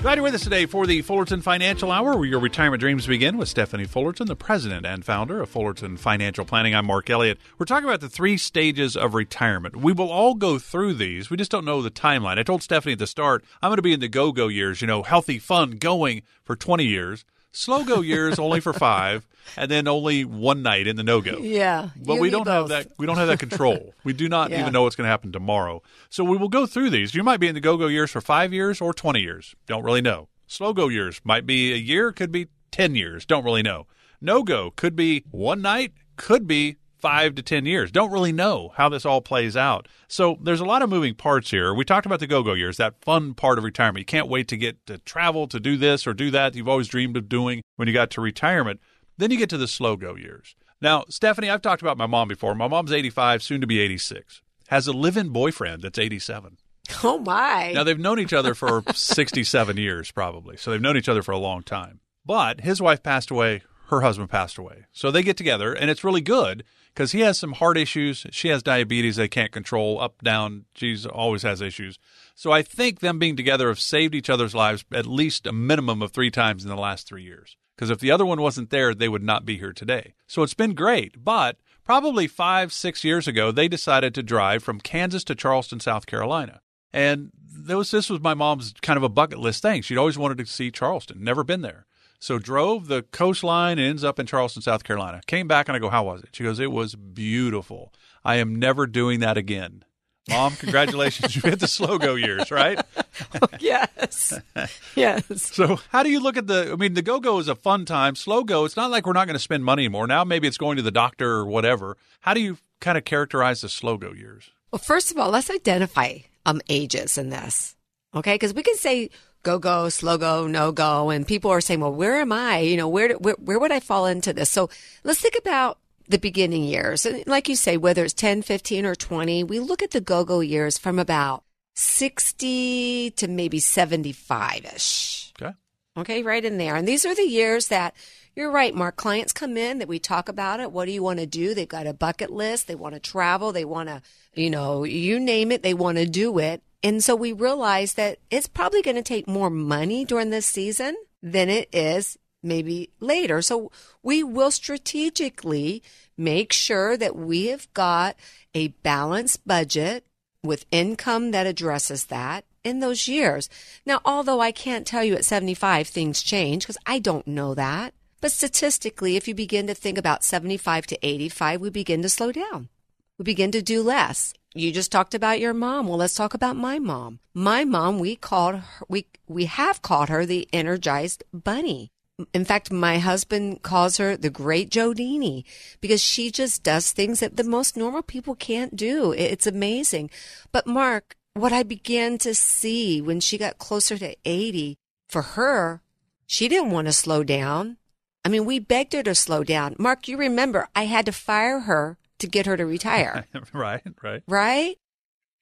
Glad you're with us today for the Fullerton Financial Hour, where your retirement dreams begin with Stephanie Fullerton, the president and founder of Fullerton Financial Planning. I'm Mark Elliott. We're talking about the three stages of retirement. We will all go through these. We just don't know the timeline. I told Stephanie at the start, I'm going to be in the go go years, you know, healthy, fun, going for 20 years. Slow go years only for five, and then only one night in the no go. Yeah, but we don't have that. We don't have that control. we do not yeah. even know what's going to happen tomorrow. So we will go through these. You might be in the go go years for five years or twenty years. Don't really know. Slow go years might be a year, could be ten years. Don't really know. No go could be one night, could be five to 10 years. Don't really know how this all plays out. So there's a lot of moving parts here. We talked about the go go years, that fun part of retirement. You can't wait to get to travel, to do this or do that you've always dreamed of doing when you got to retirement. Then you get to the slow go years. Now, Stephanie, I've talked about my mom before. My mom's 85, soon to be 86, has a live in boyfriend that's 87. Oh, my. Now, they've known each other for 67 years, probably. So they've known each other for a long time. But his wife passed away, her husband passed away. So they get together, and it's really good because he has some heart issues. She has diabetes they can't control, up, down. She's always has issues. So I think them being together have saved each other's lives at least a minimum of three times in the last three years. Because if the other one wasn't there, they would not be here today. So it's been great. But probably five, six years ago, they decided to drive from Kansas to Charleston, South Carolina. And was, this was my mom's kind of a bucket list thing. She'd always wanted to see Charleston, never been there. So drove the coastline and ends up in Charleston, South Carolina. Came back and I go, How was it? She goes, It was beautiful. I am never doing that again. Mom, congratulations. you hit the slow go years, right? yes. Yes. So, how do you look at the? I mean, the go go is a fun time. Slow go, it's not like we're not going to spend money anymore. Now, maybe it's going to the doctor or whatever. How do you kind of characterize the slow go years? Well, first of all, let's identify um ages in this. Okay, because we can say go go, slow go, no go, and people are saying, well, where am I? You know, where where, where would I fall into this? So let's think about the beginning years. And like you say, whether it's 10, 15, or 20, we look at the go go years from about 60 to maybe 75 ish. Okay. Okay, right in there. And these are the years that you're right, Mark. Clients come in that we talk about it. What do you want to do? They've got a bucket list. They want to travel. They want to, you know, you name it, they want to do it. And so we realize that it's probably going to take more money during this season than it is maybe later. So we will strategically make sure that we have got a balanced budget with income that addresses that in those years. Now, although I can't tell you at 75 things change because I don't know that. But statistically, if you begin to think about 75 to 85, we begin to slow down. We begin to do less. You just talked about your mom. Well, let's talk about my mom. My mom, we called her, we, we have called her the energized bunny. In fact, my husband calls her the great Jodini because she just does things that the most normal people can't do. It's amazing. But Mark, what I began to see when she got closer to 80, for her, she didn't want to slow down. I mean, we begged her to slow down. Mark, you remember I had to fire her to get her to retire. right, right. Right?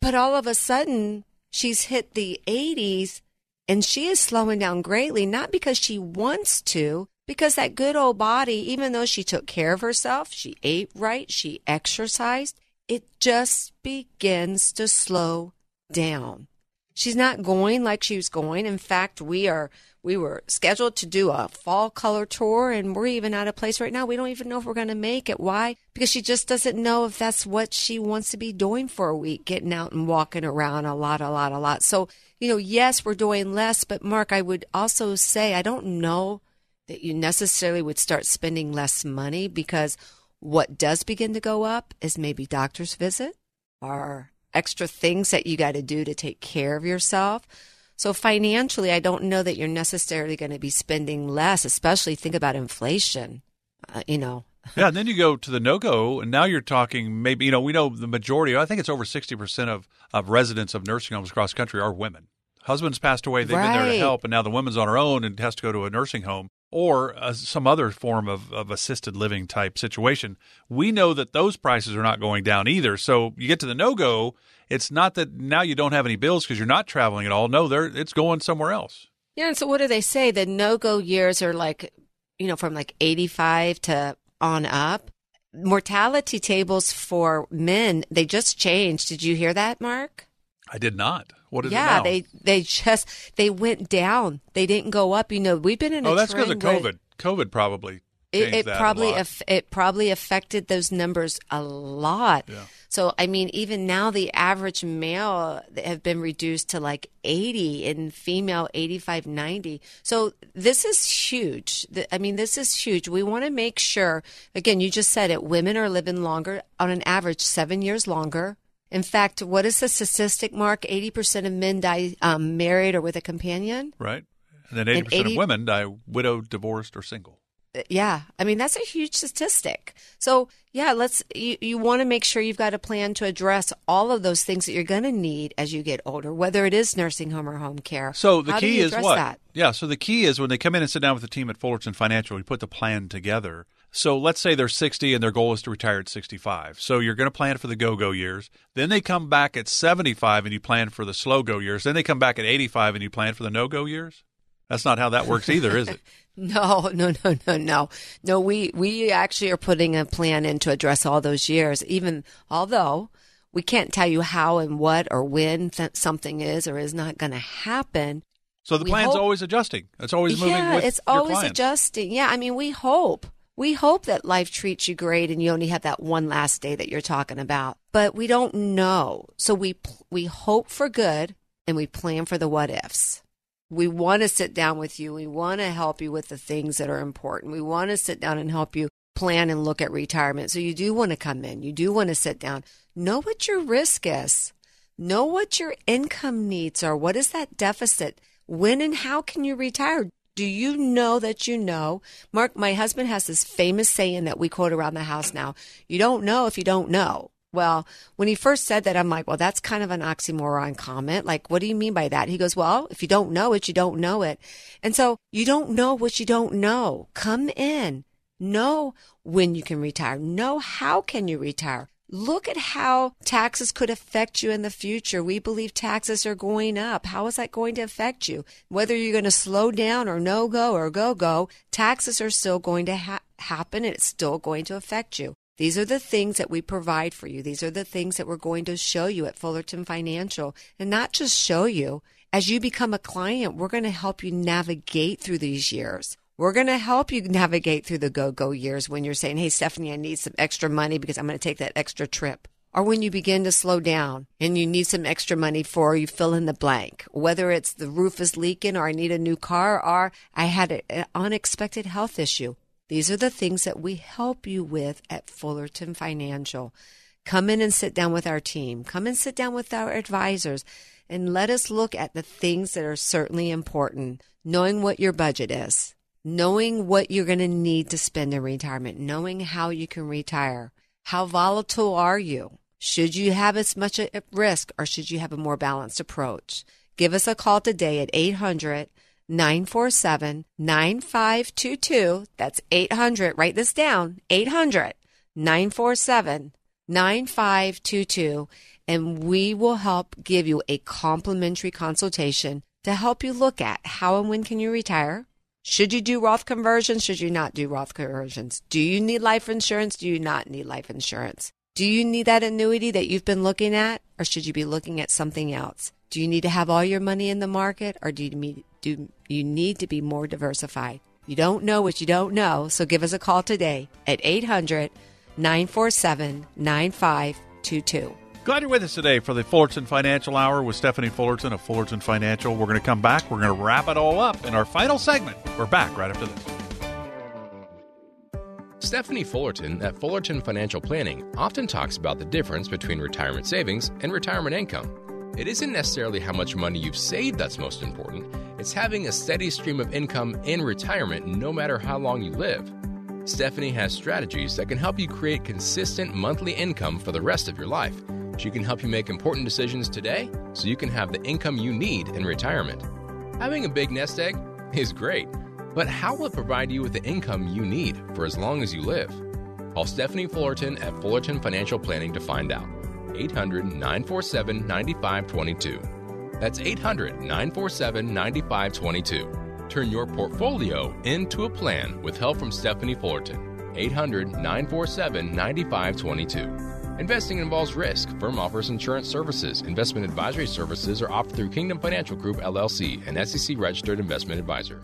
But all of a sudden, she's hit the 80s and she is slowing down greatly, not because she wants to, because that good old body, even though she took care of herself, she ate right, she exercised, it just begins to slow down. She's not going like she was going. In fact, we are we were scheduled to do a fall color tour and we're even out of place right now. We don't even know if we're going to make it. Why? Because she just doesn't know if that's what she wants to be doing for a week getting out and walking around a lot a lot a lot. So you know yes we're doing less but mark i would also say i don't know that you necessarily would start spending less money because what does begin to go up is maybe doctor's visit or extra things that you got to do to take care of yourself so financially, I don't know that you're necessarily going to be spending less, especially think about inflation. Uh, you know. yeah, and then you go to the no go, and now you're talking maybe, you know, we know the majority, I think it's over 60% of, of residents of nursing homes across the country are women. Husbands passed away, they've right. been there to help, and now the woman's on her own and has to go to a nursing home or uh, some other form of, of assisted living type situation. We know that those prices are not going down either. So you get to the no go, it's not that now you don't have any bills because you're not traveling at all. No, they're it's going somewhere else. Yeah, and so what do they say? The no go years are like, you know, from like 85 to on up. Mortality tables for men, they just changed. Did you hear that, Mark? I did not. What is yeah, they they just they went down. They didn't go up. You know, we've been in a oh, that's because of COVID. COVID probably It, it probably aff- it probably affected those numbers a lot. Yeah. So I mean, even now the average male have been reduced to like 80 and female 85, 90. So this is huge. I mean, this is huge. We want to make sure. Again, you just said it. Women are living longer on an average seven years longer. In fact, what is the statistic, Mark? 80% of men die um, married or with a companion. right? And then 80% And 80 of women die widowed, divorced, or single. yeah i mean that's a huge statistic so yeah let's you, you want to make sure you've got a plan to address all of those things that you're going to need as you get older whether it is nursing home or home care So the How key is what? that? Yeah. So the key is when they come in and sit down with the team at Fullerton Financial, we put the plan together. So let's say they're 60 and their goal is to retire at 65. So you're going to plan for the go-go years. Then they come back at 75 and you plan for the slow-go years. Then they come back at 85 and you plan for the no-go years. That's not how that works either, is it? no no no no no no we we actually are putting a plan in to address all those years even although we can't tell you how and what or when th- something is or is not going to happen So the plan's hope- always adjusting. It's always moving yeah, it's always clients. adjusting. Yeah, I mean, we hope. We hope that life treats you great and you only have that one last day that you're talking about. But we don't know. So we we hope for good and we plan for the what ifs. We want to sit down with you. We want to help you with the things that are important. We want to sit down and help you plan and look at retirement. So you do want to come in. You do want to sit down. Know what your risk is. Know what your income needs are. What is that deficit? When and how can you retire? Do you know that you know? Mark, my husband has this famous saying that we quote around the house now. You don't know if you don't know. Well, when he first said that, I'm like, well, that's kind of an oxymoron comment. Like, what do you mean by that? He goes, well, if you don't know it, you don't know it. And so you don't know what you don't know. Come in. Know when you can retire. Know how can you retire. Look at how taxes could affect you in the future. We believe taxes are going up. How is that going to affect you? Whether you're going to slow down or no go or go go, taxes are still going to ha- happen and it's still going to affect you. These are the things that we provide for you. These are the things that we're going to show you at Fullerton Financial and not just show you. As you become a client, we're going to help you navigate through these years. We're going to help you navigate through the go go years when you're saying, Hey, Stephanie, I need some extra money because I'm going to take that extra trip. Or when you begin to slow down and you need some extra money for you fill in the blank, whether it's the roof is leaking or I need a new car or I had an unexpected health issue. These are the things that we help you with at Fullerton Financial. Come in and sit down with our team. Come and sit down with our advisors and let us look at the things that are certainly important. Knowing what your budget is, knowing what you're going to need to spend in retirement, knowing how you can retire. How volatile are you? Should you have as much at risk or should you have a more balanced approach? Give us a call today at 800 947 9522. That's 800. Write this down 800 947 9522. And we will help give you a complimentary consultation to help you look at how and when can you retire. Should you do Roth conversions? Should you not do Roth conversions? Do you need life insurance? Do you not need life insurance? Do you need that annuity that you've been looking at, or should you be looking at something else? Do you need to have all your money in the market, or do you need, do you need to be more diversified? You don't know what you don't know, so give us a call today at 800 947 9522. Glad you're with us today for the Fullerton Financial Hour with Stephanie Fullerton of Fullerton Financial. We're going to come back. We're going to wrap it all up in our final segment. We're back right after this. Stephanie Fullerton at Fullerton Financial Planning often talks about the difference between retirement savings and retirement income. It isn't necessarily how much money you've saved that's most important, it's having a steady stream of income in retirement no matter how long you live. Stephanie has strategies that can help you create consistent monthly income for the rest of your life. She can help you make important decisions today so you can have the income you need in retirement. Having a big nest egg is great, but how will it provide you with the income you need for as long as you live? Call Stephanie Fullerton at Fullerton Financial Planning to find out. 800 947 9522. That's 800 947 9522. Turn your portfolio into a plan with help from Stephanie Fullerton. 800 947 9522. Investing involves risk. Firm offers insurance services. Investment advisory services are offered through Kingdom Financial Group LLC, an SEC registered investment advisor.